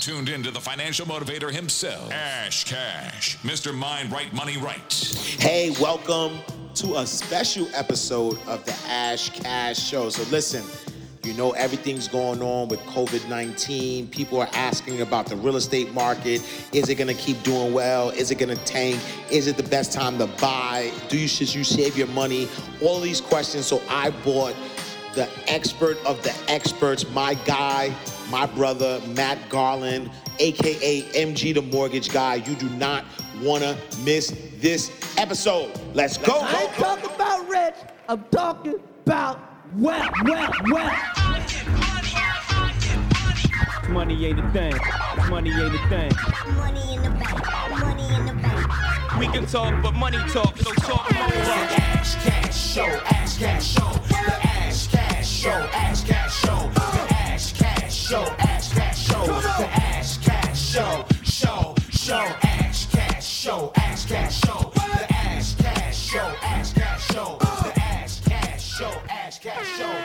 tuned in to the financial motivator himself, Ash Cash, Mr. Mind Right Money Right. Hey, welcome to a special episode of the Ash Cash Show. So, listen, you know, everything's going on with COVID 19. People are asking about the real estate market. Is it going to keep doing well? Is it going to tank? Is it the best time to buy? Do you, should you save your money? All these questions. So, I bought the expert of the experts, my guy, my brother, Matt Garland, aka MG the Mortgage Guy. You do not want to miss this episode. Let's go. I ain't talking about rich. I'm talking about well, well, well. Money ain't a thing. Money ain't a thing. Money in the bank. Money in the bank. We can talk, but money talk. So talk more. Ash Cash Show, Ash Cash Show, the Ash Cash Show, Ash Cash Show, the Ash Cash Show, Ash Cash Show, the Ash Cash Show, Show, Show, Ash Cash Show, Ash Cash Show, the Ash Cash Show, Ash Cash Show, the Ash Cash Show, Ash Cash Show.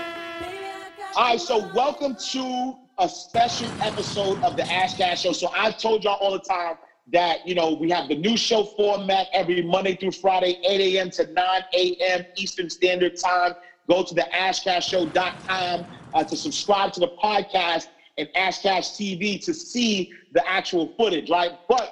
All right, so welcome to a special episode of the Ash Cash Show. So I've told y'all all the time that, you know, we have the new show format every Monday through Friday, 8 a.m. to 9 a.m. Eastern Standard Time. Go to the ashcashshow.com uh, to subscribe to the podcast and Ash Cash TV to see the actual footage, right? But,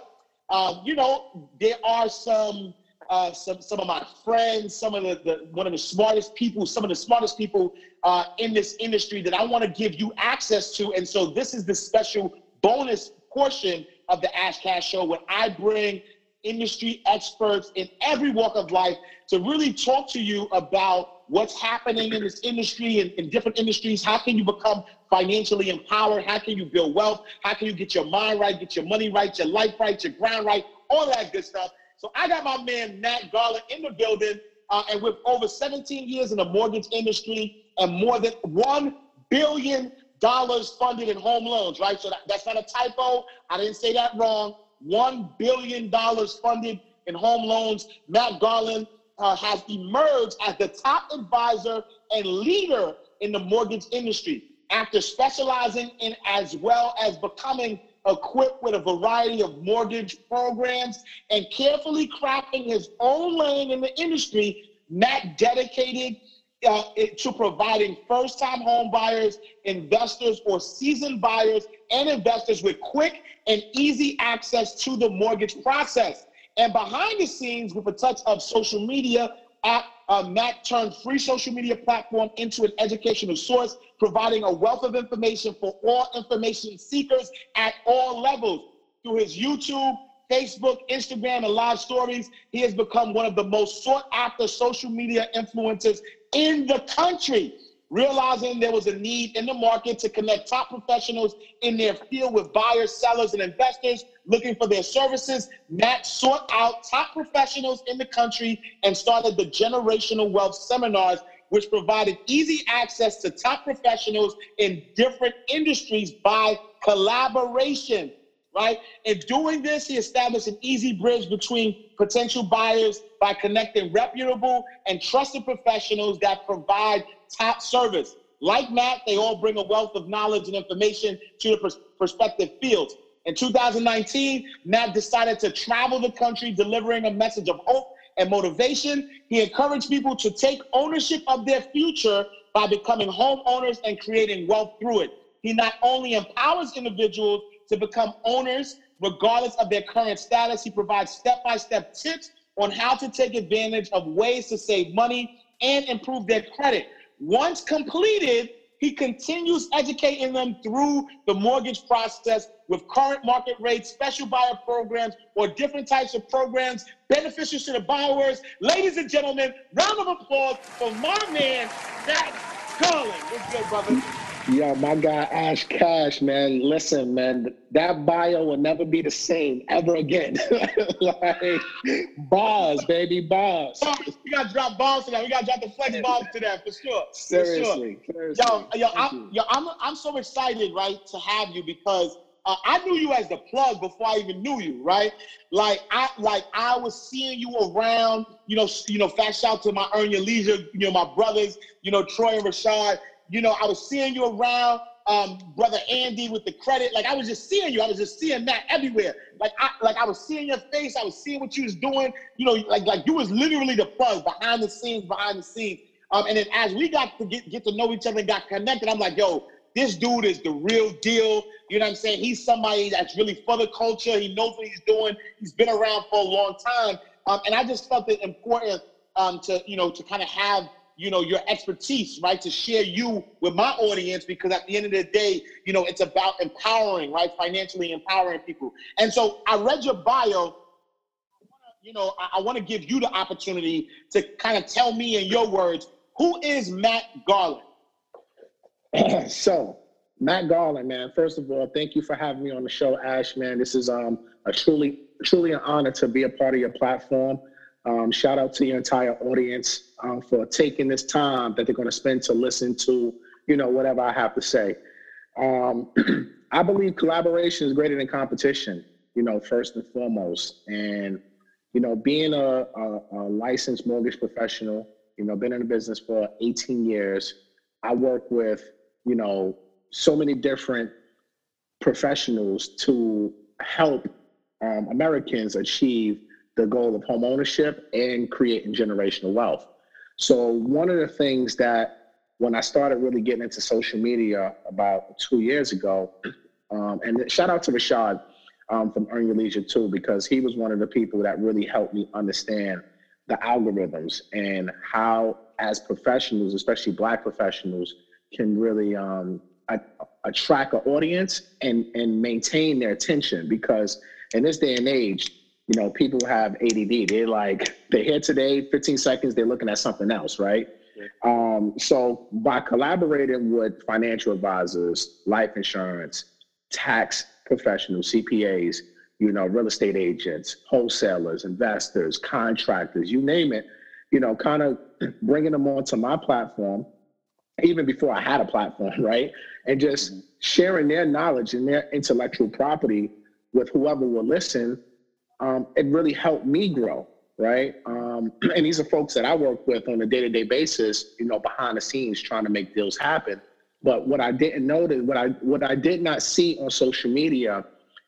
um, you know, there are some uh, some some of my friends, some of the, the one of the smartest people, some of the smartest people uh, in this industry that I want to give you access to. And so this is the special bonus portion of the Ash Cash Show when I bring industry experts in every walk of life to really talk to you about what's happening in this industry and in different industries. How can you become financially empowered? How can you build wealth? How can you get your mind right, get your money right, your life right, your ground right, all that good stuff. So I got my man Matt Garland in the building, uh, and with over 17 years in the mortgage industry and more than one billion dollars funded in home loans, right? So that, that's not a typo. I didn't say that wrong. One billion dollars funded in home loans. Matt Garland uh, has emerged as the top advisor and leader in the mortgage industry after specializing in as well as becoming equipped with a variety of mortgage programs and carefully crafting his own lane in the industry, Matt dedicated uh, to providing first-time home buyers, investors, or seasoned buyers and investors with quick and easy access to the mortgage process. And behind the scenes, with a touch of social media, at uh, Matt turned free social media platform into an educational source, providing a wealth of information for all information seekers at all levels. Through his YouTube, Facebook, Instagram, and live stories, he has become one of the most sought after social media influencers in the country. Realizing there was a need in the market to connect top professionals in their field with buyers, sellers, and investors looking for their services, Matt sought out top professionals in the country and started the Generational Wealth Seminars, which provided easy access to top professionals in different industries by collaboration right? In doing this, he established an easy bridge between potential buyers by connecting reputable and trusted professionals that provide top service. Like Matt, they all bring a wealth of knowledge and information to the pers- prospective fields. In 2019, Matt decided to travel the country delivering a message of hope and motivation. He encouraged people to take ownership of their future by becoming homeowners and creating wealth through it. He not only empowers individuals to become owners regardless of their current status, he provides step by step tips on how to take advantage of ways to save money and improve their credit. Once completed, he continues educating them through the mortgage process with current market rates, special buyer programs, or different types of programs beneficial to the borrowers. Ladies and gentlemen, round of applause for my man, Matt Garland. What's good, brother? Yo, my guy Ash Cash, man. Listen, man, that bio will never be the same ever again. like bars, baby, bars. We got to drop bombs today. We got to drop the flex bombs today for sure. For sure. Seriously, seriously. Yo, yo, I'm, you. yo, I'm, I'm so excited, right, to have you because uh, I knew you as the plug before I even knew you, right? Like I, like I was seeing you around, you know, you know, fast shout to my Earn Your Leisure, you know, my brothers, you know, Troy and Rashad. You know, I was seeing you around, um, brother Andy with the credit. Like I was just seeing you. I was just seeing that everywhere. Like I like I was seeing your face. I was seeing what you was doing. You know, like like you was literally the buzz behind the scenes, behind the scenes. Um, and then as we got to get, get to know each other and got connected, I'm like, yo, this dude is the real deal. You know what I'm saying? He's somebody that's really for the culture. He knows what he's doing. He's been around for a long time. Um, and I just felt it important um, to, you know, to kind of have, you know, your expertise, right? To share you with my audience because at the end of the day, you know, it's about empowering, right? Financially empowering people. And so I read your bio. You know, I, I want to give you the opportunity to kind of tell me in your words, who is Matt Garland? so, Matt Garland, man. First of all, thank you for having me on the show, Ash. Man, this is um a truly truly an honor to be a part of your platform. Um, shout out to your entire audience um, for taking this time that they're going to spend to listen to you know whatever I have to say. Um, I believe collaboration is greater than competition. You know, first and foremost, and you know, being a, a, a licensed mortgage professional, you know, been in the business for 18 years. I work with you know, so many different professionals to help um, Americans achieve the goal of home ownership and creating generational wealth. So one of the things that when I started really getting into social media about two years ago, um, and shout out to Rashad um, from Earn Your Leisure too, because he was one of the people that really helped me understand the algorithms and how, as professionals, especially Black professionals, can really um, attract an audience and and maintain their attention because in this day and age, you know, people have ADD. They're like they're here today, 15 seconds, they're looking at something else, right? Um, so by collaborating with financial advisors, life insurance, tax professionals, CPAs, you know, real estate agents, wholesalers, investors, contractors, you name it, you know, kind of bringing them onto my platform even before I had a platform, right? And just mm-hmm. sharing their knowledge and their intellectual property with whoever will listen, um, it really helped me grow, right? Um, and these are folks that I work with on a day-to-day basis, you know, behind the scenes trying to make deals happen. But what I didn't notice, what I what I did not see on social media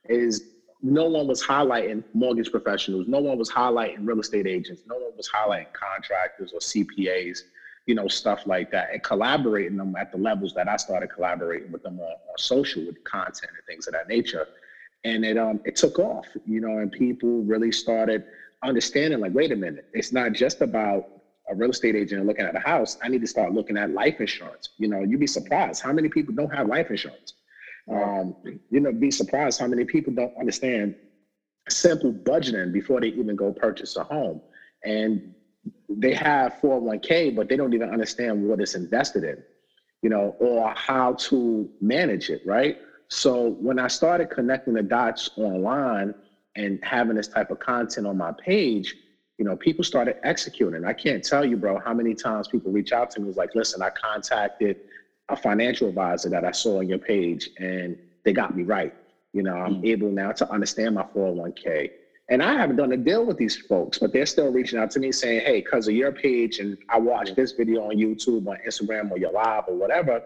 is no one was highlighting mortgage professionals, no one was highlighting real estate agents, no one was highlighting contractors or CPAs you know, stuff like that, and collaborating them at the levels that I started collaborating with them on, on social with content and things of that nature. And it um it took off, you know, and people really started understanding like, wait a minute, it's not just about a real estate agent looking at a house. I need to start looking at life insurance. You know, you'd be surprised how many people don't have life insurance. Um, you know, be surprised how many people don't understand simple budgeting before they even go purchase a home. And they have 401k, but they don't even understand what it's invested in, you know, or how to manage it, right? So when I started connecting the dots online and having this type of content on my page, you know, people started executing. I can't tell you, bro, how many times people reach out to me was like, listen, I contacted a financial advisor that I saw on your page and they got me right. You know, I'm mm-hmm. able now to understand my 401k. And I haven't done a deal with these folks, but they're still reaching out to me saying, hey, because of your page and I watched this video on YouTube, on Instagram, or your live or whatever,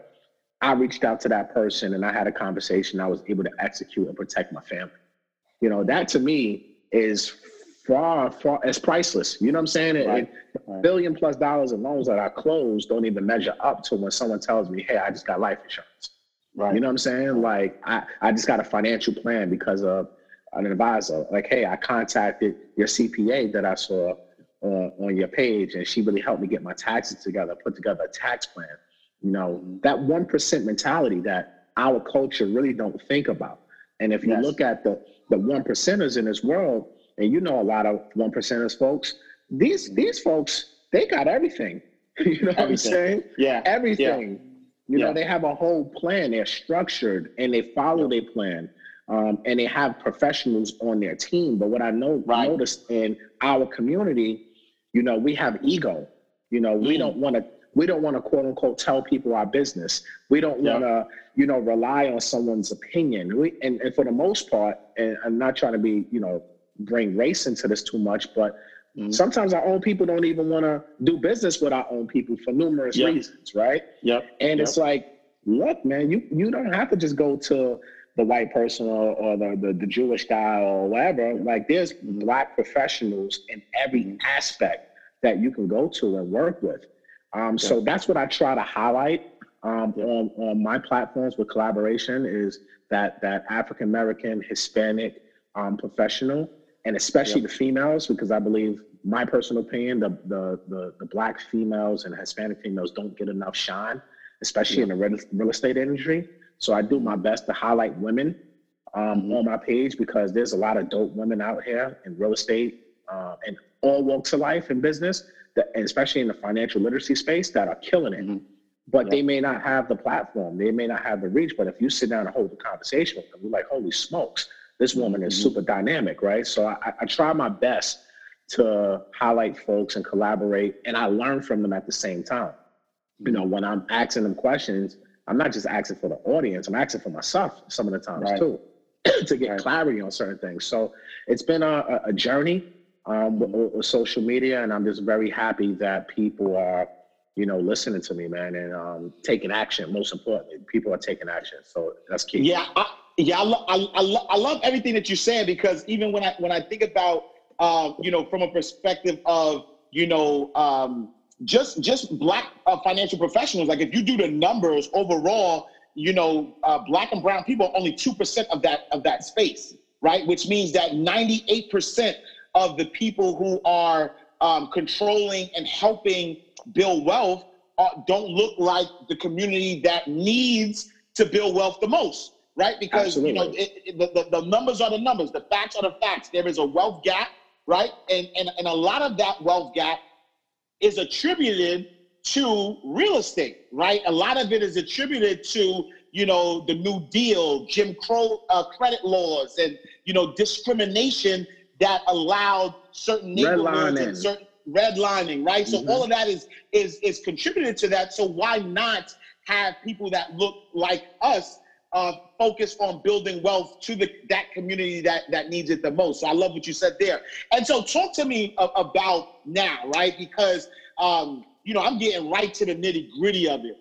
I reached out to that person and I had a conversation. I was able to execute and protect my family. You know, that to me is far, far, it's priceless. You know what I'm saying? Right. Right. Billion plus dollars in loans that I closed don't even measure up to when someone tells me, hey, I just got life insurance. Right. You know what I'm saying? Like I, I just got a financial plan because of an advisor, like, hey, I contacted your CPA that I saw uh, on your page, and she really helped me get my taxes together, put together a tax plan. You know, that one percent mentality that our culture really don't think about. And if you yes. look at the the one percenters in this world, and you know a lot of one percenters folks, these these folks they got everything. you know everything. what I'm saying? Yeah, everything. Yeah. You know, they have a whole plan. They're structured and they follow their plan um, and they have professionals on their team. But what I know right. noticed in our community, you know, we have ego. You know, we mm. don't want to we don't want to quote unquote tell people our business. We don't want to, you know, rely on someone's opinion. We and, and for the most part, and I'm not trying to be, you know, bring race into this too much, but mm. sometimes our own people don't even want to do business with our own people for numerous yep. reasons, right? Yep. And yep. it's like look, man, you you don't have to just go to the white person or, or the, the the Jewish guy or whatever. Like there's black professionals in every aspect that you can go to and work with. Um, So that's what I try to highlight um, on on my platforms with collaboration is that that African American Hispanic um, professional and especially the females because I believe my personal opinion the, the the the black females and Hispanic females don't get enough shine especially in the real, real estate industry. So I do my best to highlight women um, on my page because there's a lot of dope women out here in real estate uh, and all walks of life and business, that, especially in the financial literacy space, that are killing it. Mm-hmm. But they may not have the platform, they may not have the reach. But if you sit down and hold a conversation with them, you're like, holy smokes, this woman is mm-hmm. super dynamic, right? So I, I- try my best to highlight folks and collaborate, and I learn from them at the same time you know, mm-hmm. when I'm asking them questions, I'm not just asking for the audience, I'm asking for myself some of the times Right. too, to get clarity on certain things. So it's been a- a journey um, with, social media, and I'm just very happy that people are, you know, listening to me, man, and um, taking action. Most importantly, people are taking action. So that's key. Yeah, I, yeah, I, lo- I, I, lo- I love everything that you're saying because even when I when I think about um, you know from a perspective of you know um, just just black uh, financial professionals, like if you do the numbers overall, you know, uh, black and brown people are only two percent of that of that space, right? Which means that 98 percent of the people who are um, controlling and helping build wealth uh, don't look like the community that needs to build wealth the most, right? Because you know it, it- the, the, the numbers are the numbers, the facts are the facts. There is a wealth gap, right? And and and a lot of that wealth gap is attributed to real estate, right? A lot of it is attributed to you know the New Deal, Jim Crow uh, credit laws, and you know discrimination that allowed certain neighborhoods Redlining. and certain redlining, right? So all of that is is is contributed to that. So why not have people that look like us uh, focus on building wealth to the that community that that needs it the most? So I love what you said there. And so talk to me a- about now, right? Because um, you know I'm getting right to the nitty gritty of it.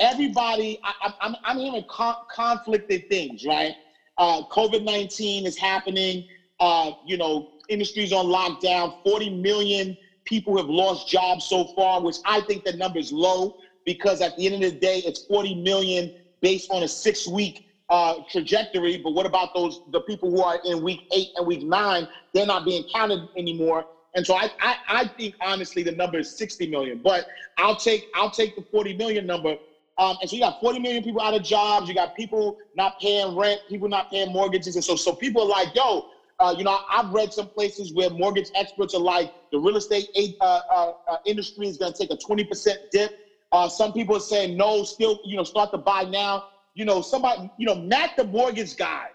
Everybody, I, I- I'm I'm hearing con- conflicted things, right? Uh, COVID nineteen is happening. Uh, you know, industries on lockdown. Forty million people have lost jobs so far, which I think the number is low because at the end of the day, it's 40 million based on a six week uh, trajectory. But what about those the people who are in week eight and week nine? They're not being counted anymore. And so I, I, I think honestly the number is 60 million. But I'll take I'll take the 40 million number. Um, and so you got 40 million people out of jobs. You got people not paying rent, people not paying mortgages, and so so people are like, yo, uh, you know, I've read some places where mortgage experts are like, the real estate uh, uh, uh, industry is going to take a 20% dip. Uh, some people are saying no, still, you know, start to buy now. You know, somebody, you know, Matt, the mortgage guy,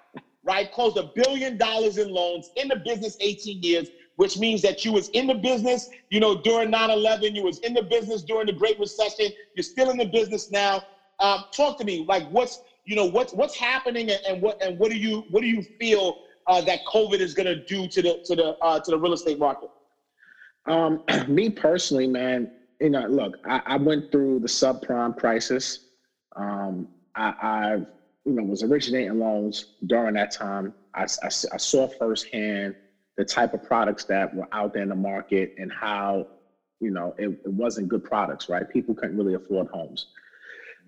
right, closed a billion dollars in loans in the business 18 years, which means that you was in the business, you know, during 9/11, you was in the business during the Great Recession, you're still in the business now. Um, talk to me, like, what's, you know, what's what's happening, and, and what and what do you what do you feel uh, that COVID is going to do to the to the uh, to the real estate market? Um, me personally, man, you know, look, I, I went through the subprime crisis. Um, I, I, you know, was originating loans during that time. I, I, I saw firsthand the type of products that were out there in the market and how, you know, it, it wasn't good products, right? People couldn't really afford homes.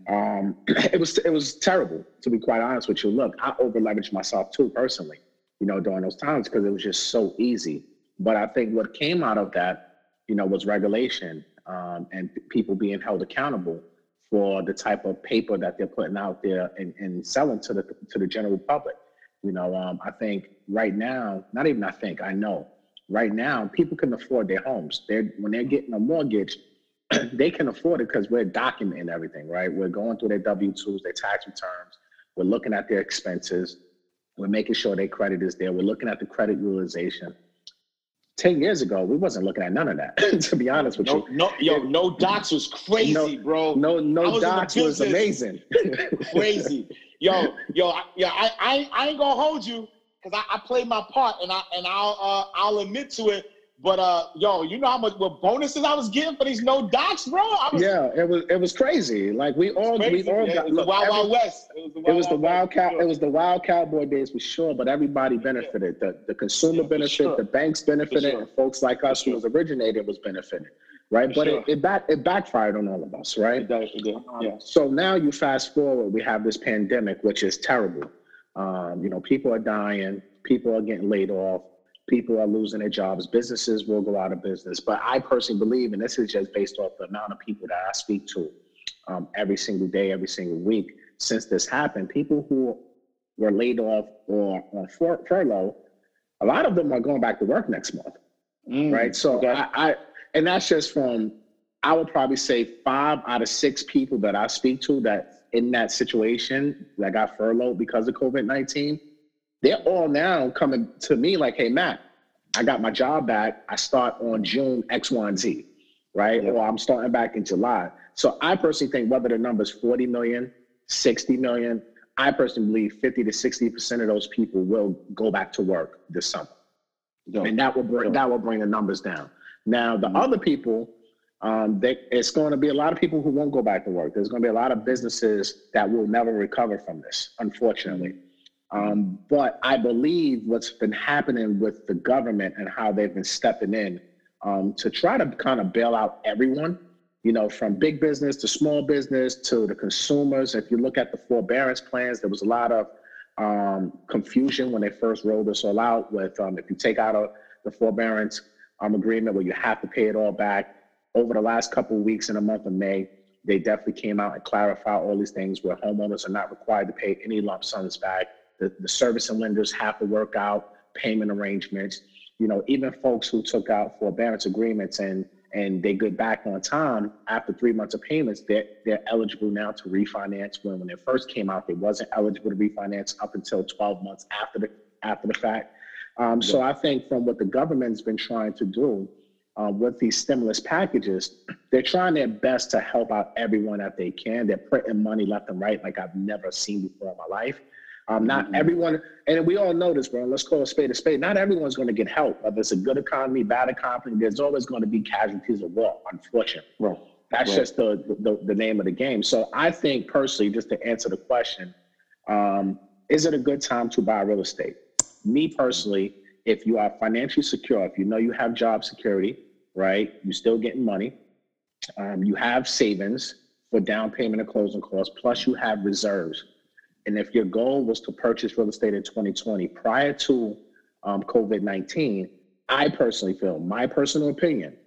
Um, it was it was terrible, to be quite honest with you. Look, I over leveraged myself too personally, you know, during those times because it was just so easy. But I think what came out of that, you know, was regulation um, and p- people being held accountable for the type of paper that they're putting out there and, and selling to the to the general public. You know, um, I think right now, not even I think, I know, right now, people can afford their homes. They're when they're getting a mortgage, they can afford it because we're documenting everything, right? We're going through their W twos, their tax returns. We're looking at their expenses. We're making sure their credit is there. We're looking at the credit utilization. Ten years ago, we wasn't looking at none of that. to be honest with No, you, no, yo, no docs was crazy, No- bro. no, no was in the docs was amazing. crazy. Yo, yo, I, yo, I, I, I ain't gonna hold you because I, I played my part, and I and I'll uh, I'll admit to it. But uh, yo, you know how much what bonuses I was getting for these no docs, bro? I was Yeah, it was it was crazy. Like we all crazy. we all Yeah, got it was the look, Wild every- Wild West. It was the It was the Wild wild cow. It was the wild cowboy days for sure. But everybody benefited. The the consumer Yeah, benefited. sure. The banks benefited. sure. And folks like us who was originated was benefited, right? For but it it, back, it backfired on all of us, right? It does, it does. Yeah. So now you fast forward, we have this pandemic, which is terrible. Um, you know, people are dying, people are getting laid off, people are losing their jobs, businesses will go out of business. But I personally believe, and this is just based off the amount of people that I speak to um, every single day, every single week, since this happened, people who were laid off or on fur- furlough, a lot of them are going back to work next month Mm, right? So okay. I, I, and that's just from, I would probably say five out of six people that I speak to that in that situation that got furloughed because of COVID 19, they're all now coming to me like, hey, Matt, I got my job back. I start on June X, Y, and Z, right? Yeah. Or I'm starting back in July. So I personally think whether the number's 40 million, 60 million, I personally believe 50 to 60% of those people will go back to work this summer Yo, and that will bring Sure. that will bring the numbers down. Now, the Mhm. other people, um, they, it's going to be a lot of people who won't go back to work. There's going to be a lot of businesses that will never recover from this, unfortunately. Um, but I believe what's been happening with the government and how they've been stepping in um, to try to kind of bail out everyone, you know, from big business to small business to the consumers. If you look at the forbearance plans, there was a lot of um, confusion when they first rolled this all out with um, if you take out a, the forbearance um, agreement where you have to pay it all back. Over the last couple weeks in the month of May, they definitely came out and clarified all these things where homeowners are not required to pay any lump sums back. The, the service and lenders have to work out payment arrangements. You know, even folks who took out forbearance agreements and and they get back on time after three months of payments, they're, they're eligible now to refinance. When when they first came out, they wasn't eligible to refinance up until 12 months after the after the fact. Um, so I think from what the government's been trying to do um, with these stimulus packages, they're trying their best to help out everyone that they can. They're printing money left and right like I've never seen before in my life. Um, not Mhm. everyone, and we all know this, bro. Let's call a spade a spade. Not everyone's going to get help. Whether it's a good economy, bad economy, there's always going to be casualties of war, unfortunately. Right. That's Right. just the, the the name of the game. So I think personally, just to answer the question, um, is it a good time to buy real estate? Me personally, if you are financially secure, if you know you have job security, right, you're still getting money, um, you have savings for down payment and closing costs, plus you have reserves. And if your goal was to purchase real estate in 2020 prior to um, COVID 19, I personally feel, my personal opinion,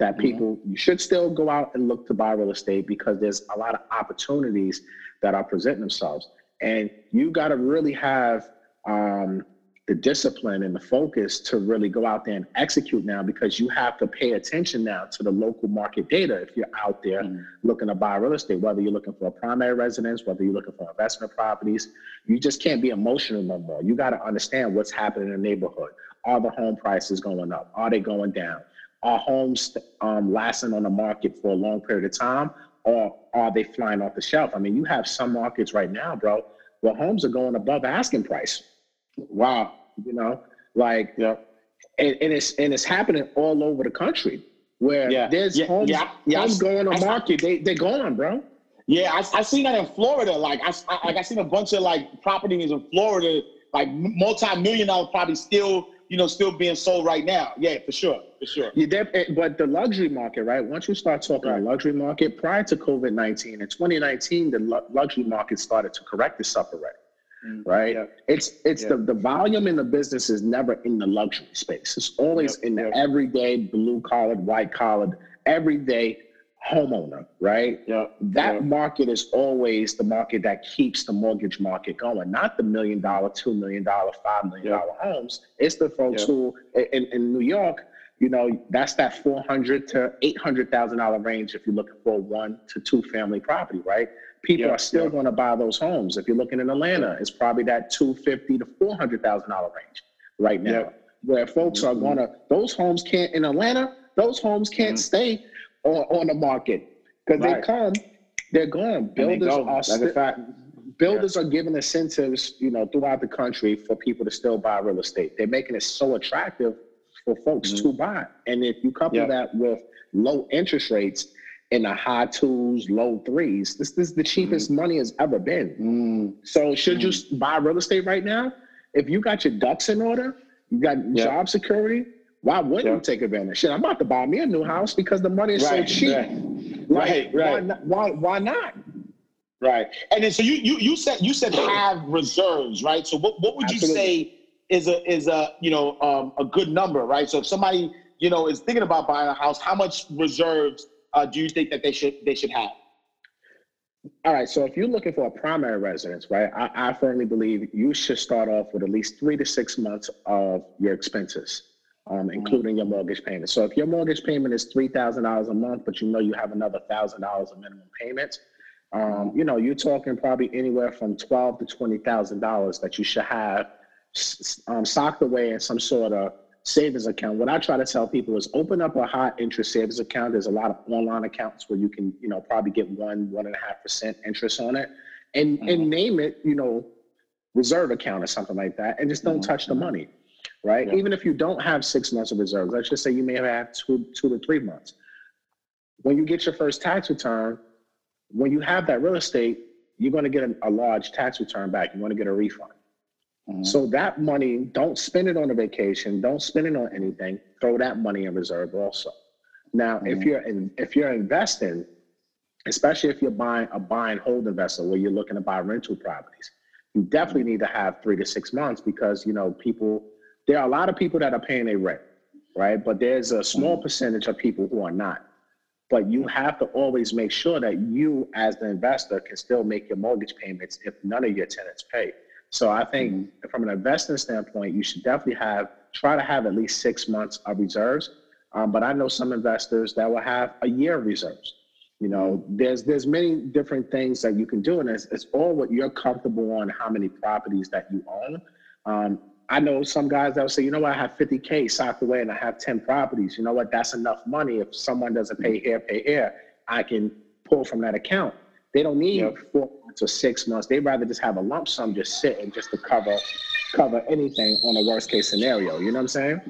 that Mhm. people you should still go out and look to buy real estate because there's a lot of opportunities that are presenting themselves and you got to really have um, the discipline and the focus to really go out there and execute now because you have to pay attention now to the local market data if you're out there Mhm. looking to buy real estate whether you're looking for a primary residence whether you're looking for investment properties you just can't be emotional no more you got to understand what's happening in the neighborhood are the home prices going up are they going down are homes um, lasting on the market for a long period of time or are they flying off the shelf? I mean, you have some markets right now, bro, where homes are going above asking price. Wow. You know, like, Yeah. and, and it's and it's happening all over the country where Yeah. there's Yeah, homes, yeah, yeah, homes going on market. They they're gone, bro. Yeah, I, I seen that in Florida. Like I, I like I seen a bunch of like properties in Florida, like multi-million dollar properties still, you know, still being sold right now. Yeah, for sure, for sure. Def- eh, but the luxury market, right? Once you start talking Right. luxury market, prior to COVID nineteen in 2019, the luxury market started to correct itself already. Mm. right? Yeah. It's it's Yeah. the the volume in the business is never in the luxury space. It's always Yep, in the yep. everyday blue collared, white collared, everyday homeowner, right? Yeah. That market is always the market that keeps the mortgage market going, not the million dollar, two million dollar, five million dollar homes. It's the folks who in, in New York, you know, that's that four hundred to eight hundred thousand dollar range if you're looking for one to two family property, right? People Yeah, are still yeah. going to buy those homes. If you're looking in Atlanta, it's probably that two fifty to four hundred thousand dollar range right now, Yeah. where folks are Mhm. going to. Those homes can't in Atlanta. Those homes can't Mhm. stay on, on the market because they come, they're gone. And they Builders go. are That's fact. builders are giving incentives, you know, throughout the country for people to still buy real estate. They're making it so attractive for folks to buy. And if you couple that with low interest rates in the high twos, low threes, this, this is the cheapest money has ever been. Mm, So should you buy real estate right now? If you got your ducks in order, you got Yeah. job security, why wouldn't Yeah. you take advantage? Shit, I'm about to buy me a new house because the money is Right, so cheap. right. Like, Right, Why not? Why, why not? right. And then so you you you said you said have reserves, right? So what, what would you Absolutely. say is a is a you know um, a good number, right? So if somebody you know is thinking about buying a house, how much reserves uh, do you think that they should they should have? All right. So if you're looking for a primary residence, right, I, I firmly believe you should start off with at least three to six months of your expenses, um, including your mortgage payment. So if your mortgage payment is three thousand dollars a month, but you know you have another thousand dollars of minimum payments, um, you know you're talking probably anywhere from twelve to twenty thousand dollars that you should have um, socked away in some sort of savings account. What I try to tell people is open up a high interest savings account. There's a lot of online accounts where you can, you know, probably get one, one and a half percent interest on it, and mm-hmm. and name it, you know, reserve account or something like that, and just don't mm-hmm. touch the money, right? Yeah. Even if you don't have six months of reserves, let's just say you may have two, two to three months. When you get your first tax return, when you have that real estate, you're going to get a, a large tax return back. You want to get a refund. Mm-hmm. So that money, don't spend it on a vacation. Don't spend it on anything. Throw that money in reserve also. Now, if mm-hmm. you're in, if you're investing, especially if you're buying a buy and hold investor where you're looking to buy rental properties, you definitely mm-hmm. need to have three to six months because you know people. There are a lot of people that are paying their rent, right? But there's a small percentage of people who are not. But you have to always make sure that you, as the investor, can still make your mortgage payments if none of your tenants pay. So I think from an investing standpoint, you should definitely have try to have at least six months of reserves. Um, but I know some investors that will have a year of reserves. You know, there's there's many different things that you can do, and it's, it's all what you're comfortable on, how many properties that you own. Um, I know some guys that will say, you know what, I have 50K socked away and I have 10 properties. You know what, that's enough money. If someone doesn't pay here, pay here, I can pull from that account. They don't need Yep. four months or six months. They'd rather just have a lump sum just sitting just to cover cover anything on a worst case scenario. You know what I'm saying?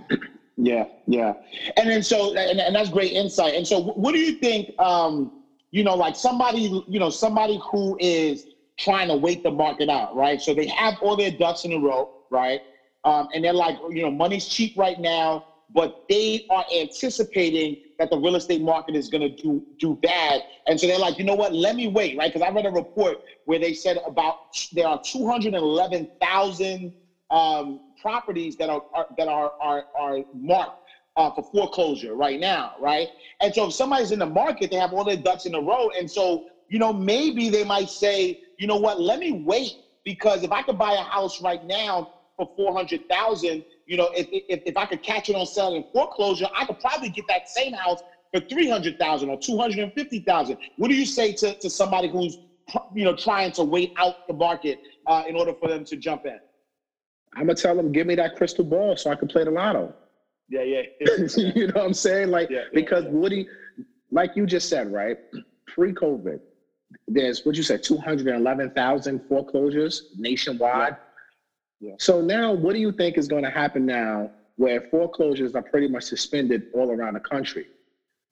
Yeah, yeah. And then so, and, and that's great insight. And so, what do you think? Um, you know, like somebody, you know, somebody who is trying to wait the market out, right? So they have all their ducks in a row, right? Um, and they're like, you know, money's cheap right now, but they are anticipating that the real estate market is going to do do bad, and so they're like, you know what? Let me wait, right? Because I read a report where they said about there are two hundred eleven thousand um, properties that are, are that are are, are marked uh, for foreclosure right now, right? And so if somebody's in the market, they have all their ducks in a row, and so you know maybe they might say, you know what? Let me wait because if I could buy a house right now for four hundred thousand, you know, if, if if I could catch it on sale in foreclosure, I could probably get that same house for three hundred thousand or two hundred and fifty thousand. What do you say to to somebody who's you know trying to wait out the market uh, in order for them to jump in? I'm gonna tell them, give me that crystal ball so I can play the lotto. Yeah, yeah. you know what I'm saying? Like, Yeah, yeah, because. Woody, like you just said, right? Pre-COVID, there's what you said, 211,000 foreclosures nationwide. So now, what do you think is going to happen now, where foreclosures are pretty much suspended all around the country,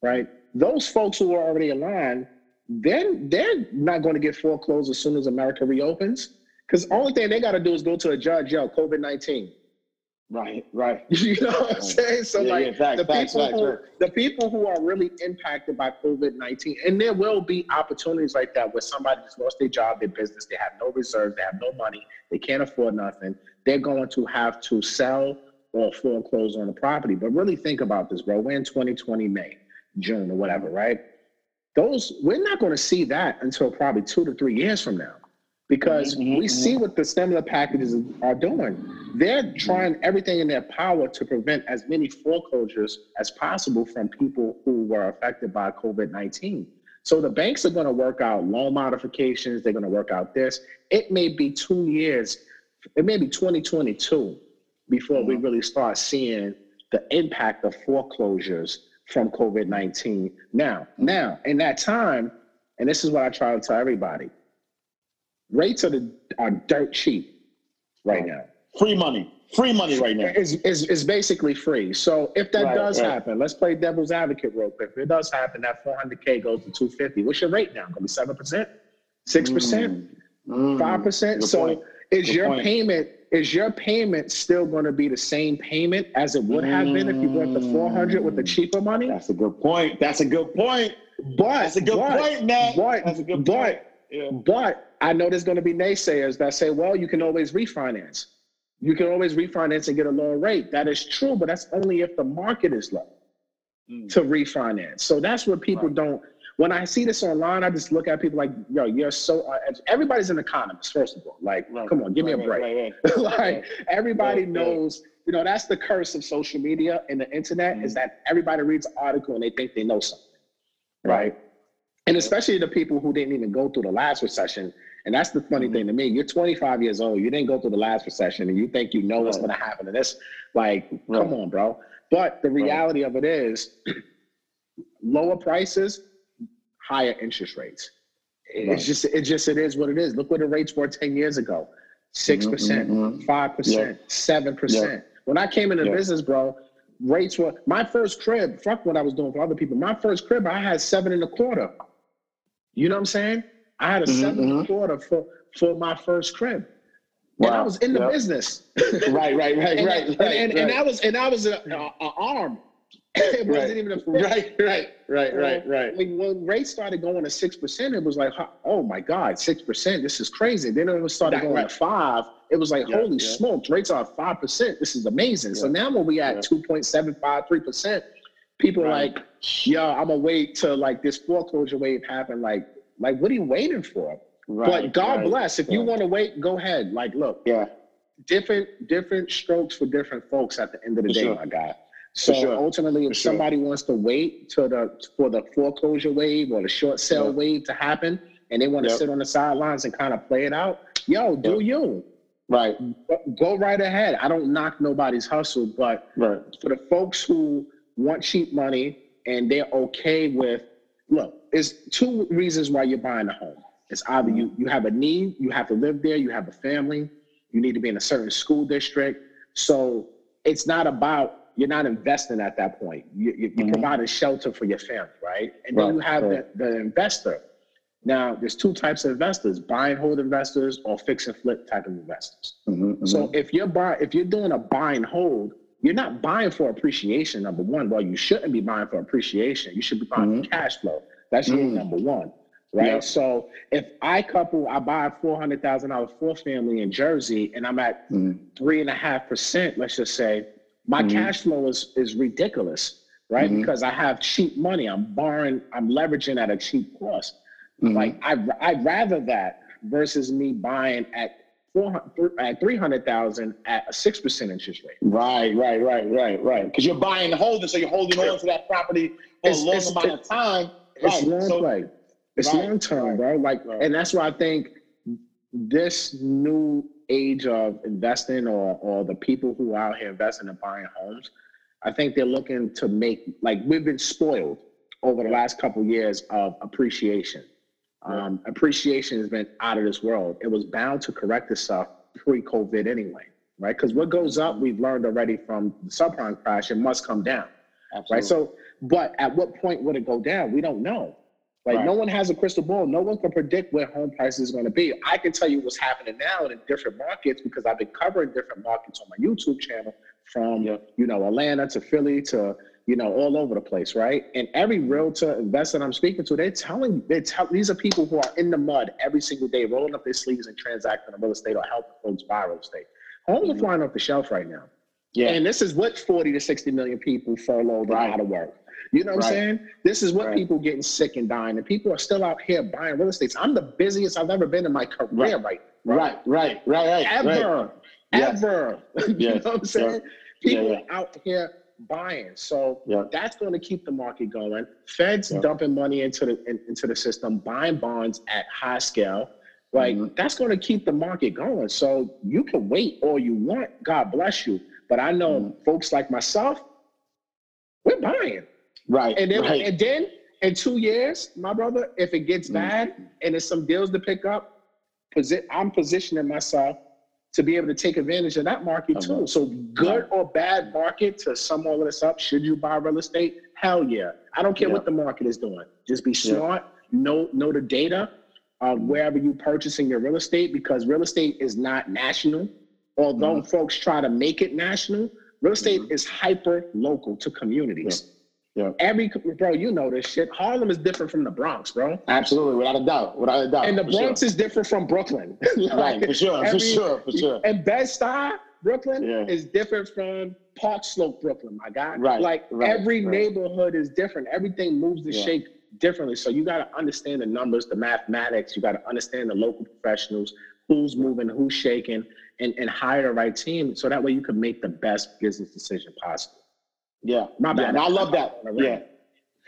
right? Those folks who are already aligned, then they're not going to get foreclosed as soon as America reopens, because only thing they got to do is go to a judge, yo, COVID 19. Right, right. You know what I'm saying? So Yeah, like yeah, facts, the facts, people facts, who right. the people who are really impacted by COVID nineteen, and there will be opportunities like that where somebody just lost their job, their business, they have no reserves, they have no money, they can't afford nothing. They're going to have to sell or foreclose on the property. But really think about this, bro. We're in 2020 May, June, or whatever, right? Those we're not going to see that until probably two to three years from now because Mhm, we see mm-hmm. what the stimulus packages are doing. They're trying everything in their power to prevent as many foreclosures as possible from people who were affected by COVID 19. So the banks are going to work out loan modifications, they're going to work out this. It may be two years, it may be 2022 before we mm-hmm. really start seeing the impact of foreclosures from COVID 19. Now, mm-hmm. now, in that time, and this is what I try to tell everybody rates are, the, are dirt cheap right now. Free money. Free money right now. is, is, is basically free. So if that Right, does right. happen, let's play devil's advocate real quick. If it does happen, that 400K goes to 250. What's your rate now? Going to be 7%? 6%? Mm, 5%? good So point. is Good your point. payment is your payment still going to be the same payment as it would have been if you went the 400 with the cheaper money? That's a good point. That's a good point. But That's a good but, point, Matt. But, That's a good but, point. Yeah. But I know there's going to be naysayers that say, well, you can always refinance. You can always refinance and get a lower rate. That is true, but that's only if the market is low Mm. to refinance. So that's what people don't. When I see this online, I just look at people like, yo, you're so. Uh, everybody's an economist, first of all. Like, Right. come on, give me a break. right, right, right. like everybody Right, right. knows, you know, that's the curse of social media and the internet is Mhm. that everybody reads an article and they think they know something, right? And especially the people who didn't even go through the last recession. And that's the funny Mhm. thing to me. You're 25 years old. You didn't go through the last recession, and you think you know what's going to happen to this. Like, Right. come on, bro. But the reality of it is, lower prices, higher interest rates. It's just, it just, it is what it is. Look what the rates were 10 years ago: six percent, mhm. five percent, seven percent. When I came into Yeah. business, bro, rates were my first crib. Fuck what I was doing for other people. My first crib, I had seven and a quarter. You know what I'm saying? I had a Mhm, and a mhm. quarter for for my first crib, and I was in the Yep. business. Right, right, right, and, right, and, right, and, right. and I was and I was a, a, a arm. it wasn't Right. even a right, right, right, right, right. When, when rates started going to six percent, it was like, oh my god, six percent. This is crazy. Then it started That- going right. to five. It was like, Yeah, holy yeah. smokes, rates are five percent. This is amazing. So now when we Yeah. at two point seven five, three percent, people are Right. like, yo, I'm gonna wait till like this foreclosure wave happened. Like, like what are you waiting for? Right, but God right, bless. If you want to wait, go ahead. Like, look, Yeah, different different strokes for different folks at the end of the For day, sure. my guy. So sure. ultimately, if For sure. somebody wants to wait to the for the foreclosure wave or the short sale Yeah. wave to happen, and they want to Yep. sit on the sidelines and kind of play it out, yo, do you right, Go- go right ahead? I don't knock nobody's hustle, but right. for the folks who want cheap money and they're okay with look there's two reasons why you're buying a home it's either you you have a need you have to live there you have a family you need to be in a certain school district so it's not about you're not investing at that point you, you, you're Mhm. providing shelter for your family right and then you have right. the, the investor now there's two types of investors buy and hold investors or fix and flip type of investors Mhm, mhm. so if you're buy, if you're doing a buy and hold, you're not buying for appreciation. Number one, well, you shouldn't be buying for appreciation. You should be buying for cash flow. That's rule Mhm. number one, right? Yeah. So if I couple, I buy a four hundred thousand dollar four family in Jersey, and I'm at Mhm. three and a half percent, let's just say, my Mhm. cash flow is is ridiculous, right? Mhm. Because I have cheap money. I'm borrowing, I'm leveraging at a cheap cost. Mhm. Like I, I'd rather that versus me buying at at three hundred thousand at a six percent interest rate. Right, right, right, right, right. Because you're buying and holding, so you're holding on to that property for It's- a long amount of time. It's Right. long so, play. It's Right, long term, right, bro. Like, and that's why I think this new age of investing, or or the people who are out here investing and buying homes, I think they're looking to make like we've been spoiled over the last couple years of appreciation. Um, appreciation has been out of this world. It was bound to correct itself pre-COVID anyway, right? Because what goes up, we've learned already from the subprime crash, it must come down right? So, but at what point would it go down? We don't know. Like, Right. no one has a crystal ball. No one can predict where home prices is going to be. I can tell you what's happening now in different markets because I've been covering different markets on my YouTube channel from, Yeah. you know, Atlanta to Philly to, you know, all over the place, right? And every realtor investor I'm speaking to, they're telling, they tell these are people who are in the mud every single day, rolling up their sleeves and transacting in real estate or helping folks buy real estate. Homes are mm-hmm. flying off the shelf right now. yeah, And this is what 40 to 60 million people furloughed Right. out of work. You know what Right. I'm saying? This is what Right. people getting sick and dying, and people are still out here buying real estate. I'm the busiest I've ever been in my career Right. right, right, right, right, right. Ever, right. Yes. ever. you Yes. know what I'm saying? Yeah. People Yeah, are out here buying. So Yeah. that's going to keep the market going. Feds Yeah. dumping money into the in- into the system, buying bonds at high scale. Like Mhm. that's going to keep the market going. So you can wait all you want. God bless you. But I know Mhm. folks like myself, we're buying. Right, And then right. and then in two years, my brother, if it gets Mhm. bad and there's some deals to pick up, posi- I'm positioning myself to be able to take advantage of that market too. Uh-huh. So good or bad market to sum all of this up, should you buy real estate? Hell yeah. I don't care what the market is doing. Just be smart, know know the data of wherever you purchasing your real estate because real estate is not national. Although Mm-hmm. folks try to make it national, real estate is hyper local to communities. Yeah. Every bro, you know this shit. Harlem is different from the Bronx, bro. Absolutely, without a doubt, without a doubt. And the Bronx sure. is different from Brooklyn. Right, for sure, for sure, for sure. And Bed-Stuy, Brooklyn, Yeah. is different from Park Slope, Brooklyn, my guy. Right, Like right, every right. neighborhood is different. Everything moves and Yeah. shake differently. So you got to understand the numbers, the mathematics. You got to understand the local professionals, who's moving, who's shaking, and, and hire the right team. So that way you can make the best business decision possible. Yeah, My bad. and I love that. Yeah.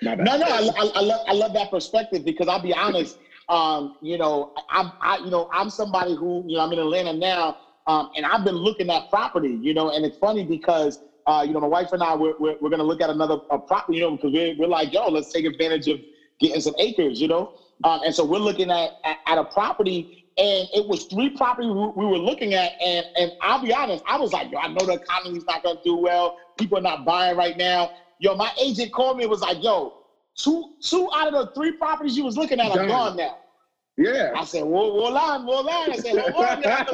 My bad. No, no, I, I, I love I love that perspective because I'll be honest. Um, you know, I'm I you know I'm somebody who you know I'm in Atlanta now, um, and I've been looking at property. You know, and it's funny because uh, you know my wife and I we're we're, we're gonna look at another a property. You know, because we're we're like yo, let's take advantage of getting some acres. You know, um, and so we're looking at, at at a property. And it was three properties we we were looking at, and and I'll be honest, I was like, yo, I know the economy's not gonna do well. People are not buying right now. Yo, my agent called me and was like, yo, two two out of the three properties you was looking at are Done. gone now. Yeah. I said, well, hold on, hold on. I said, hold on. Now,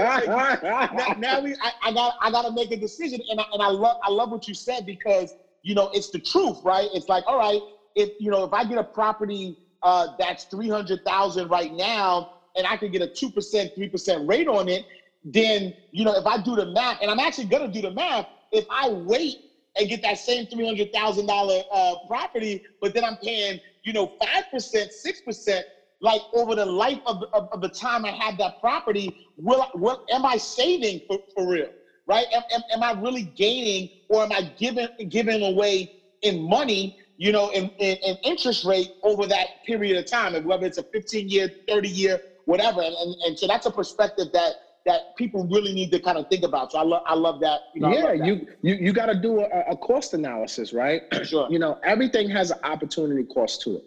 now, now we, I, I got, I got to make a decision, and I, and I love, I love what you said because you know it's the truth, right? It's like, all right, if you know, if I get a property uh, that's three hundred thousand right now, and I can get a two percent, three percent rate on it, then you know, if I do the math, and I'm actually gonna do the math, if I wait and get that same three hundred thousand dollar uh, property, but then I'm paying, you know, five percent, six percent, like over the life of, of, of the time I have that property, will will am I saving for, for real? Right? Am, am, am I really gaining, or am I giving giving away in money? You know, in, in, in interest rate over that period of time, and whether it's a 15 year, 30 year, whatever. And, and, and so that's a perspective that that people really need to kind of think about. So I love I love that. You know, yeah, love that. you you you got to do a, a cost analysis, right? Sure. You know, everything has an opportunity cost to it.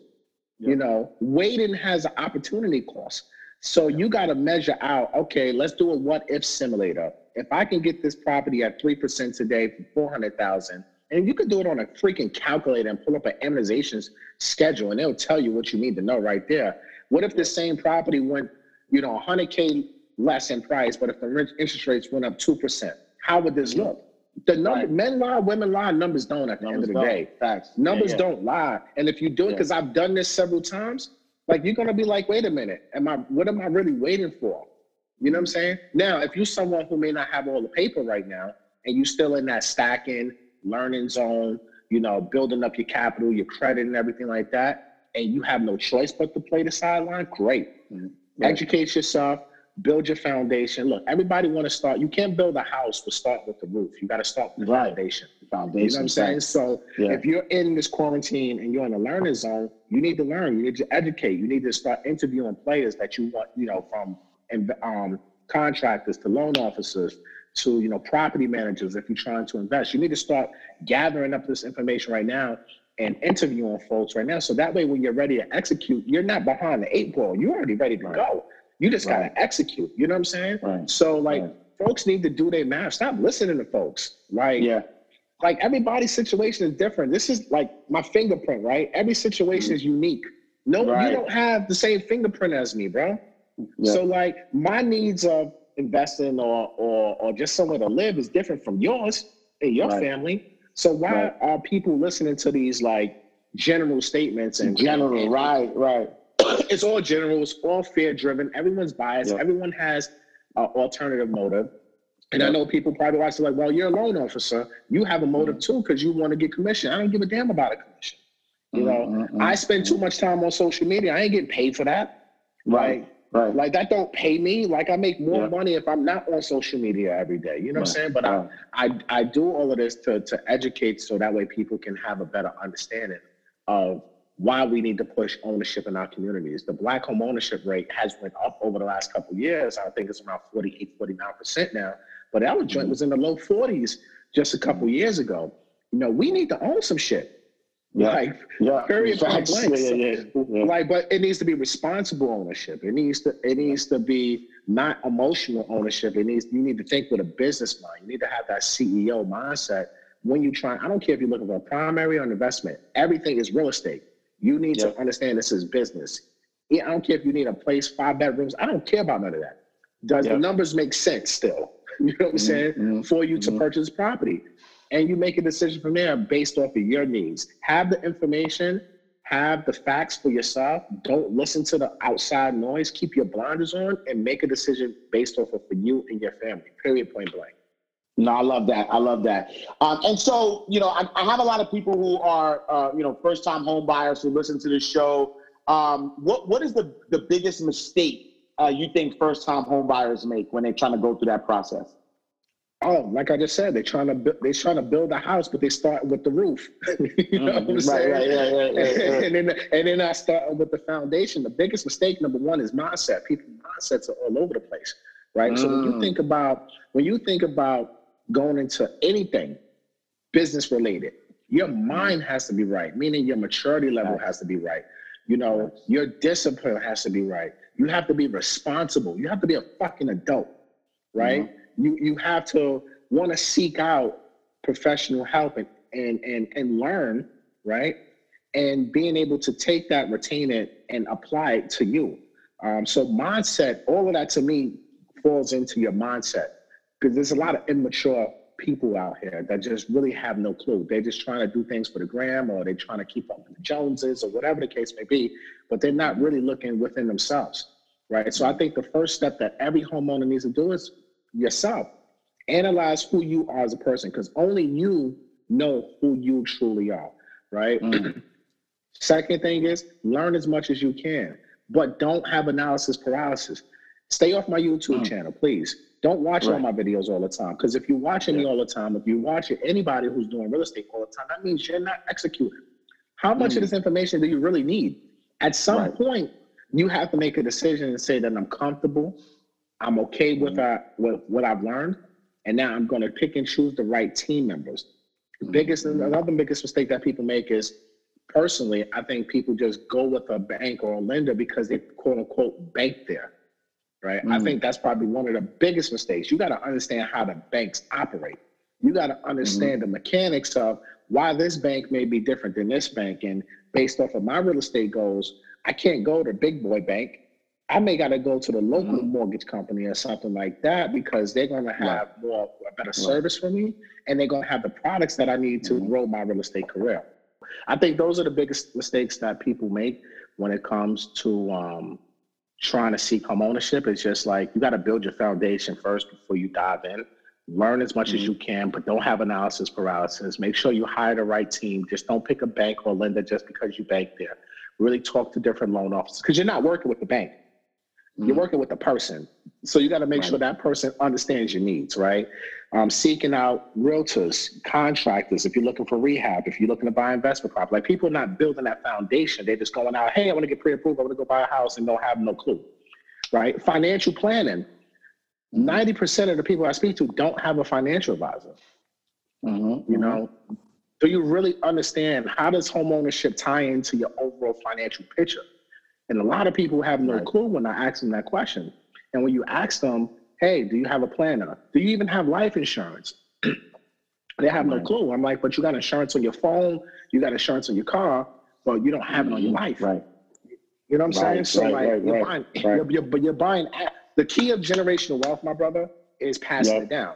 Yeah. You know, waiting has an opportunity cost. So you got to measure out. Okay, let's do a what if simulator. If I can get this property at three percent today for four hundred thousand, and you can do it on a freaking calculator and pull up an amortizations schedule, and it'll tell you what you need to know right there. What if the same property went, you know, hundred k less in price, but if the rent- interest rates went up two percent? How would this look? The number, Right. men lie, women lie, numbers don't at the Numbers end of the don't. day. Facts. Numbers Yeah, yeah. don't lie. And if you do it, Yeah. because I've done this several times, like you're gonna be like, wait a minute, am I what am I really waiting for? You know what I'm saying? Now, if you're someone who may not have all the paper right now and you're still in that stacking, learning zone, you know, building up your capital, your credit and everything like that, and you have no choice but to play the sideline, great. Right. Educate yourself, build your foundation. Look, everybody want to start. You can't build a house with start with the roof. You got to start with the Right. foundation. Foundation. You know what I'm saying? So Yeah. if you're in this quarantine and you're in a learning zone, you need to learn. You need to educate. You need to start interviewing players that you want, you know, from um, contractors to loan officers to, you know, property managers if you're trying to invest. You need to start gathering up this information right now and interviewing folks right now. So that way, when you're ready to execute, you're not behind the eight ball. You're already ready to Right. go. You just Right. gotta execute. You know what I'm saying? Right. So like, folks need to do their math. Stop listening to folks. Like, Yeah. like everybody's situation is different. This is like my fingerprint, right? Every situation is unique. No, you don't have the same fingerprint as me, bro. Yeah. So like my needs of investing or or or just somewhere to live is different from yours and your family. So why Right. are people listening to these like general statements and general, and- right, right. it's all general, it's all fear driven. Everyone's biased. Yeah. Everyone has an alternative motive. And I know people probably watch it like, well, you're a loan officer. You have a motive Mm-hmm. too because you want to get commission. I don't give a damn about a commission. You know, Mhm, I spend too much time on social media. I ain't getting paid for that. Right, right. Like that don't pay me. Like I make more Yeah. money if I'm not on social media every day. You know what I'm saying? But right. I, I I do all of this to to educate so that way people can have a better understanding of why we need to push ownership in our communities. The black home ownership rate has went up over the last couple of years. I think it's around 48, 49% now. But our joint mm-hmm. was in the low 40s just a couple mm-hmm. years ago. You know, we need to own some shit. Yeah. Like, Yeah. point Facts. blank. Yeah, yeah, yeah. like, but it needs to be responsible ownership. It needs to it needs to be not emotional ownership. It needs you need to think with a business mind. You need to have that CEO mindset when you try. I don't care if you're looking for a primary or an investment. Everything is real estate. You need to understand this is business. Yeah, I don't care if you need a place, five bedrooms. I don't care about none of that. Does the numbers make sense still? You know what I'm saying? mhm, For you to mhm. purchase property. And you make a decision from there based off of your needs. Have the information, have the facts for yourself. Don't listen to the outside noise. Keep your blinders on and make a decision based off of for you and your family. Period, point blank. No, I love that. I love that. Um, and so, you know, I, I have a lot of people who are, uh, you know, first-time home buyers who listen to this show. Um, what What is the the biggest mistake uh, you think first-time home buyers make when they're trying to go through that process? Oh, like I just said, they're trying to bu- they're trying to build a house, but they start with the roof. you know what I'm Mhm. Right, saying? right, yeah, yeah, yeah, yeah. and then and then I start with the foundation. The biggest mistake, number one, is mindset. People mindsets are all over the place, right? So when you Mm. think about when you think about going into anything business related, your mind has to be right, meaning your maturity level Right. has to be right. You know, your discipline has to be right. You have to be responsible. You have to be a fucking adult, right? You you have to want to seek out professional help and and and and learn, right? And being able to take that, retain it, and apply it to you. Um, so mindset, all of that to me falls into your mindset because there's a lot of immature people out here that just really have no clue. They're just trying to do things for the gram or they're trying to keep up with the Joneses or whatever the case may be, but they're not really looking within themselves, right? So I think the first step that every homeowner needs to do is yourself. Analyze who you are as a person because only you know who you truly are, right? Mm. Second thing is learn as much as you can, but don't have analysis paralysis. Stay off my YouTube Mm. channel, please. Don't watch all my videos all the time. Because if you're watching me all the time, if you're watching anybody who's doing real estate all the time, that means you're not executing. How much Mm. of this information do you really need? At some Right. point, you have to make a decision and say that I'm comfortable, I'm okay with, Mm-hmm. uh, with what I've learned, and now I'm going to pick and choose the right team members. Mm-hmm. Biggest another biggest mistake that people make is personally, I think people just go with a bank or a lender because they quote unquote bank there. Right. I Mm. think that's probably one of the biggest mistakes. You got to understand how the banks operate. You got to understand the mechanics of why this bank may be different than this bank. And based off of my real estate goals, I can't go to big boy bank. I may got to go to the local mm-hmm. mortgage company or something like that because they're going to have more a better service for me and they're going to have the products that I need to mm-hmm. grow my real estate career. I think those are the biggest mistakes that people make when it comes to um, trying to seek home ownership. It's just like you got to build your foundation first before you dive in. Learn as much as mm-hmm. you can, but don't have analysis paralysis. Make sure you hire the right team. Just don't pick a bank or lender just because you bank there. Really talk to different loan officers because you're not working with the bank. You're working with a person. So you got to make sure that person understands your needs, right? Um, seeking out realtors, contractors, if you're looking for rehab, if you're looking to buy investment property. Like people are not building that foundation. They're just going out, hey, I want to get pre-approved. I want to go buy a house and don't have no clue, right? Financial planning. 90% of the people I speak to don't have a financial advisor. Mhm, You know, do you really understand how does home ownership tie into your overall financial picture? And a lot of people have no Right. clue when I ask them that question. And when you ask them, hey, do you have a planner? Do you even have life insurance? they have no clue. I'm like, but you got insurance on your phone, you got insurance on your car, but you don't have it on your life. Mm-hmm. Right. You know what I'm saying? So right, like right, you're right, buying, right. You're, you're, you're buying. The key of generational wealth, my brother, is passing Yep. it down.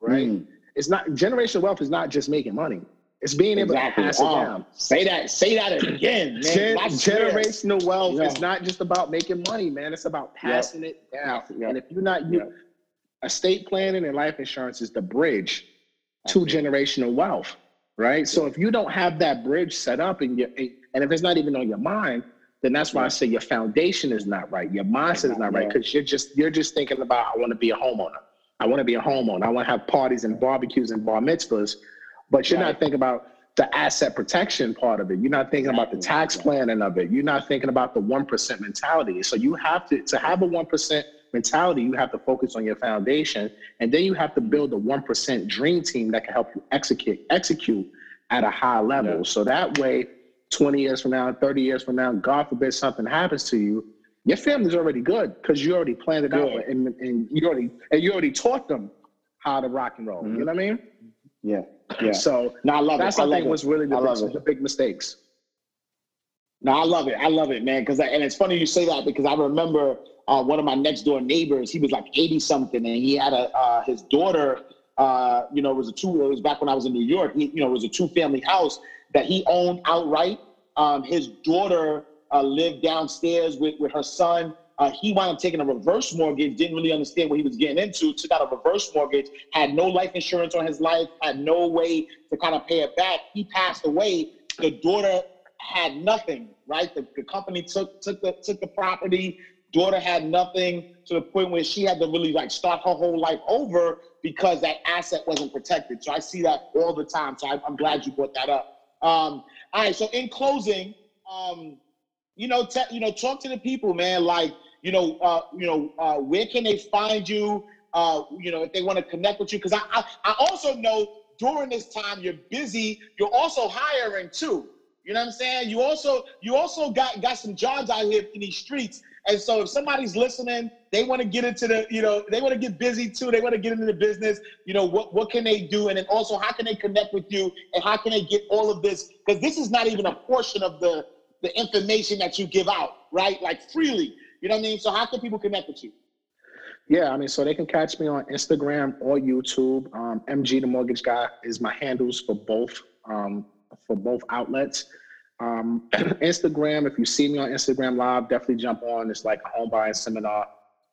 Right? Mm. It's not generational wealth is not just making money. It's being able Exactly. to pass it Oh, down. Say that. Say that again, man. Gen- generational wealth Yeah. is not just about making money, man. It's about passing it down. Yep. And if you're not, you, Yep. estate planning and life insurance is the bridge to generational wealth, right? So if you don't have that bridge set up and you and if it's not even on your mind, then that's why I say your foundation is not right. Your mindset is not right because you're just you're just thinking about I want to be a homeowner. I want to be a homeowner. I want to have parties and barbecues and bar mitzvahs, but you're Right. not thinking about the asset protection part of it. You're not thinking about the tax planning of it. You're not thinking about the one percent mentality. So you have to to have a one percent mentality. You have to focus on your foundation, and then you have to build a one percent dream team that can help you execute execute at a high level. So that way, 20 years from now, 30 years from now, God forbid something happens to you, your family's already good because you already planned it out and, and you already and you already taught them how to rock and roll. You mm-hmm. know what I mean? Yeah, yeah. So No, I love that's it. I I think it. was really the big, the big mistakes. No, I love it. I love it, man. Because and it's funny you say that because I remember uh, one of my next door neighbors. He was like eighty something, and he had a uh, his daughter. Uh, you know, it was a two. It was back when I was in New York. He, you know, it was a two family house that he owned outright. Um, his daughter uh, lived downstairs with with her son. Uh, he wound up taking a reverse mortgage. Didn't really understand what he was getting into. Took out a reverse mortgage. Had no life insurance on his life. Had no way to kind of pay it back. He passed away. The daughter had nothing, right? The, the company took took the took the property. Daughter had nothing to the point where she had to really like start her whole life over because that asset wasn't protected. So I see that all the time. So I, I'm glad you brought that up. Um, all right. So in closing, um, you know, te- you know, talk to the people, man. Like, you know, uh, you know, uh, where can they find you? Uh, you know, if they want to connect with you, because I, I, I also know during this time you're busy. You're also hiring too. You know what I'm saying? You also you also got got some jobs out here in these streets. And so if somebody's listening, they want to get into the, you know, they want to get busy too. They want to get into the business. You know, what what can they do? And then also how can they connect with you and how can they get all of this? Because this is not even a portion of the the information that you give out, right? Like freely. You know what I mean? So how can people connect with you? Yeah, I mean, so they can catch me on Instagram or YouTube. Um, MG the Mortgage Guy is my handles for both um, for both outlets. Um, Instagram, if you see me on Instagram Live, definitely jump on. It's like a home buying seminar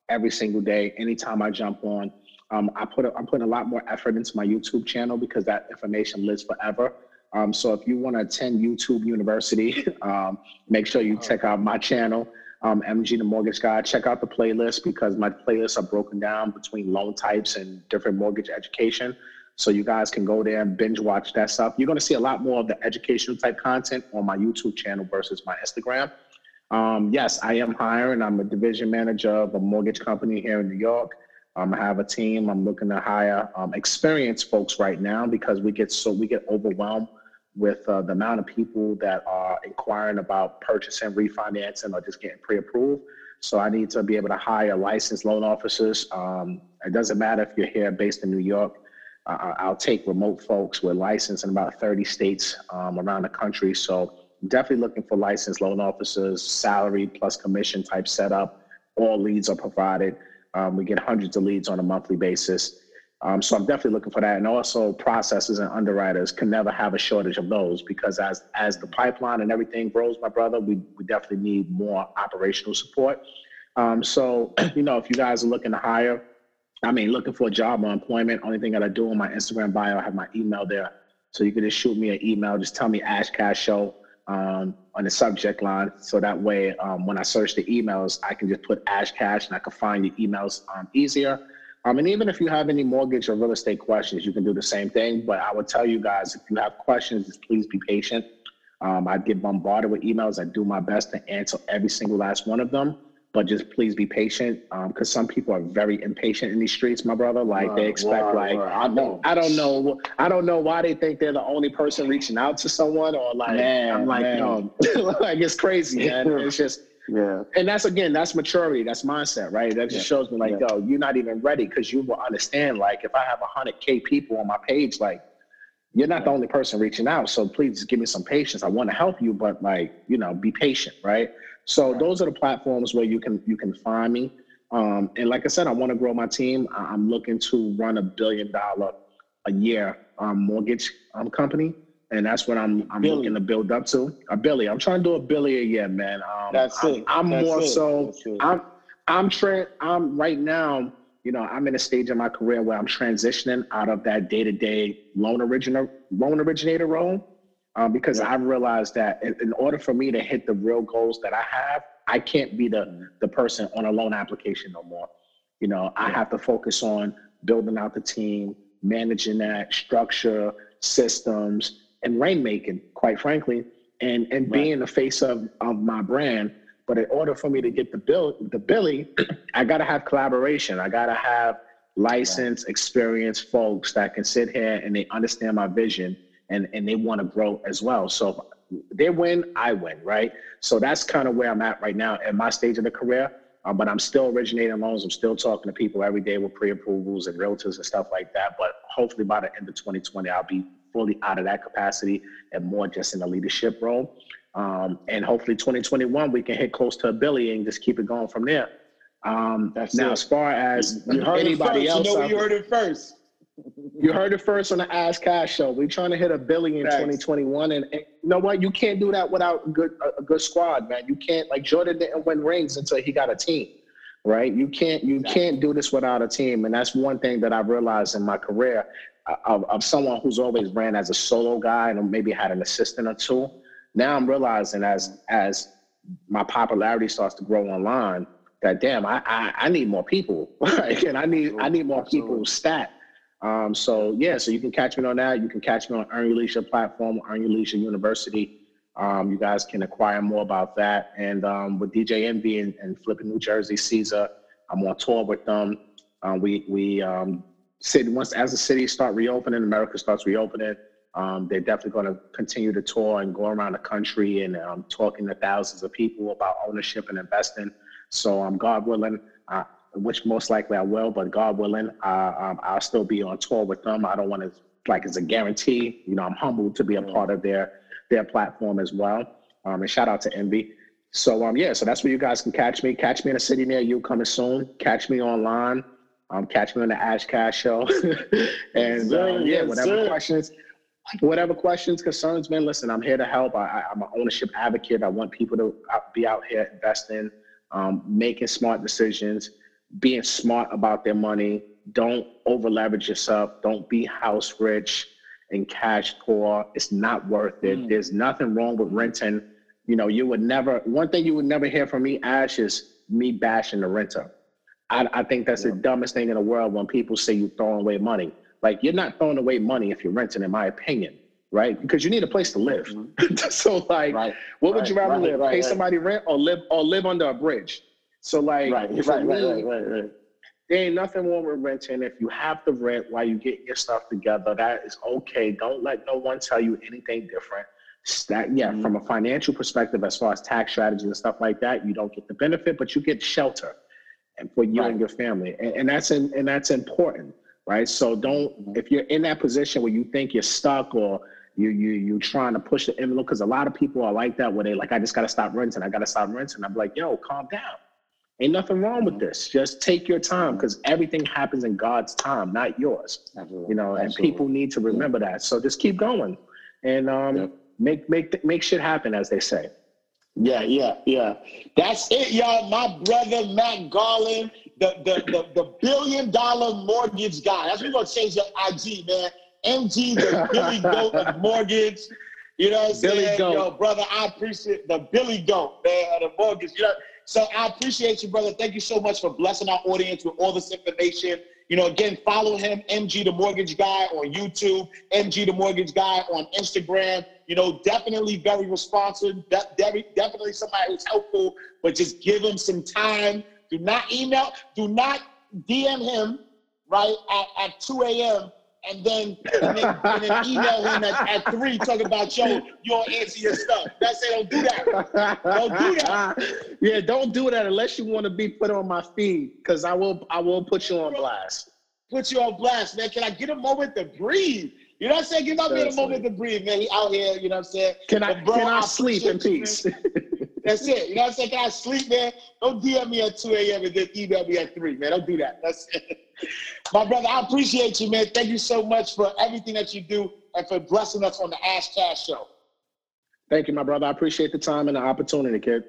every single day. Anytime I jump on, um, I put a, I'm putting a lot more effort into my YouTube channel because that information lives forever. Um, so if you want to attend YouTube University, um, make sure you check out my channel, um, MG the Mortgage Guy. Check out the playlist because my playlists are broken down between loan types and different mortgage education. So you guys can go there and binge watch that stuff. You're going to see a lot more of the educational type content on my YouTube channel versus my Instagram. Um, yes, I am hiring. I'm a division manager of a mortgage company here in New York. Um, I have a team. I'm looking to hire um, experienced folks right now because we get so we get overwhelmed with uh, the amount of people that are inquiring about purchasing, refinancing, or just getting pre-approved. So I need to be able to hire licensed loan officers. Um, it doesn't matter if you're here based in New York. Uh, I'll take remote folks with license in about 30 states um, around the country. So definitely looking for licensed loan officers, salary plus commission type setup. All leads are provided. Um, we get hundreds of leads on a monthly basis. Um, so I'm definitely looking for that. And also processors and underwriters can never have a shortage of those because as as the pipeline and everything grows, my brother, we, we definitely need more operational support. Um, so, you know, if you guys are looking to hire, I mean, looking for a job or employment, only thing that I do on my Instagram bio, I have my email there. So you can just shoot me an email. Just tell me Ash Cash Show um, on the subject line. So that way, um, when I search the emails, I can just put Ash Cash and I can find the emails um, easier. Um, and even if you have any mortgage or real estate questions, you can do the same thing. But I would tell you guys, if you have questions, just please be patient. Um, I get bombarded with emails. I do my best to answer every single last one of them. But just please be patient, because some people are very impatient in these streets, my brother. Like they expect, like. I know. I don't know, I don't know why they think they're the only person reaching out to someone, or like Man, I'm like, man. yo, like it's crazy, man. It's just Yeah. and that's again, that's maturity, that's mindset, right? That just Yeah. shows me like, Yeah. yo, you're not even ready because you will understand. Like, if I have hundred k people on my page, like, you're not the only person reaching out. So please give me some patience. I want to help you, but like, you know, be patient, right? So those are the platforms where you can you can find me. Um, and like I said, I want to grow my team. I'm looking to run a billion dollar a year um, mortgage um, company. And that's what I'm I'm Billion. looking to build up to. A billy. I'm trying to do a billy a year, man. Um, That's I'm, it. I'm That's more it. so. I'm I'm tra- I'm right now. You know, I'm in a stage of my career where I'm transitioning out of that day to day loan originator loan originator role um, because I've realized that in, in order for me to hit the real goals that I have, I can't be the the person on a loan application no more. You know, I have to focus on building out the team, managing that structure, systems, and rainmaking, quite frankly, and and being the face of, of my brand. But in order for me to get the bill the Billy, I gotta have collaboration. I gotta have licensed, experienced folks that can sit here and they understand my vision and and they want to grow as well. So they win, I win, right? So that's kind of where I'm at right now at my stage of the career. Um, but I'm still originating loans. I'm still talking to people every day with pre-approvals and realtors and stuff like that. But hopefully by the end of 2020, I'll be fully out of that capacity and more just in a leadership role. Um, and hopefully 2021, we can hit close to a billion and just keep it going from there. Um, That's now, it. as far as You heard anybody it first. else, You know you heard it first. you heard it first on the Ash Cash show. We're trying to hit a billion in 2021, and, and you know what? You can't do that without a good a, a good squad, man. You can't like Jordan didn't win rings until he got a team, right? You can't you can't do this without a team, and that's one thing that I've realized in my career of, of someone who's always ran as a solo guy and maybe had an assistant or two. Now I'm realizing as as my popularity starts to grow online that damn, I I, I need more people, like, and I need I need more people stat. Um, so yeah, so you can catch me on that. You can catch me on Earn Your Leisure platform, Earn Your Leisure University. Um, you guys can acquire more about that. And um, with DJ Envy and, and Flipping New Jersey, Cesar, I'm on tour with them. Um, we we um, city once as the city start reopening, America starts reopening. Um, they're definitely going to continue to tour and go around the country and um, talking to thousands of people about ownership and investing. So um, God willing, uh, which most likely I will, but God willing, uh, um, I'll still be on tour with them. I don't want to like it's a guarantee. You know, I'm humbled to be a part of their their platform as well. Um, and shout out to Envy. So um, yeah, so that's where you guys can catch me. Catch me in a city near you coming soon. Catch me online. Um, catch me on the Ash Cash show. and um, yeah, whatever questions, whatever questions, concerns, man. Listen, I'm here to help. I, I'm an ownership advocate. I want people to be out here investing, um, making smart decisions, being smart about their money. Don't over leverage yourself. Don't be house rich and cash poor. It's not worth it. There's nothing wrong with renting. You know, you would never. One thing you would never hear from me, Ash, is me bashing the renter. I, I think that's the dumbest thing in the world when people say you're throwing away money. Like you're not throwing away money if you're renting, in my opinion, right? Because you need a place to live. so like, Right. what would you rather right, live? right, Pay right. somebody rent or live or live under a bridge? So like, Right, right, right, me, right, right, right. there ain't nothing wrong with renting. If you have to rent while you get your stuff together, that is okay. Don't let no one tell you anything different. That, yeah, Mm-hmm. from a financial perspective, as far as tax strategy and stuff like that, you don't get the benefit, but you get shelter and for you Right. and your family. And, and that's in, and that's important, right? So don't Mm-hmm. if you're in that position where you think you're stuck or you you you trying to push the envelope, because a lot of people are like that where they like, I just gotta stop renting, I gotta stop renting. I'm like, yo, calm down. Ain't nothing wrong with this. Just take your time because everything happens in God's time, not yours. Absolutely. You know, and Absolutely. people need to remember that. So just keep going and um, Yep. make make make shit happen, as they say. Yeah, yeah, yeah. That's it, y'all. My brother Matt Garland, the the the, the billion dollar mortgage guy. That's what we're gonna change your IG, man. MG, the Billy Goat of mortgage. You know what I'm Billy saying? Goat. Yo, brother, I appreciate the Billy Goat, man, of the mortgage. You know, so I appreciate you, brother. Thank you so much for blessing our audience with all this information. You know, again, follow him, MG the Mortgage Guy on YouTube, MG the Mortgage Guy on Instagram. You know, definitely very responsive, de- de- definitely somebody who's helpful, but just give him some time. Do not email, do not DM him, right, at, at 2 a.m. And then, and then, and then email him at, at 3 talking about, yo, you don't answer your stuff. That's it, don't do that. Don't do that. yeah, don't do that unless you want to be put on my feed, because I will I will put you on blast. put you on blast, man. Can I get a moment to breathe? You know what I'm saying? Give my man a moment to breathe, man. He out here, you know what I'm saying? Can I bro, can I sleep in peace? That's it. You know what I'm saying? Can I sleep, man? Don't DM me at 2 a.m. and then email me at 3, man. Don't do that. That's it. My brother, I appreciate you, man. Thank you so much for everything that you do and for blessing us on the Ash Cash Show. Thank you, my brother. I appreciate the time and the opportunity, kid.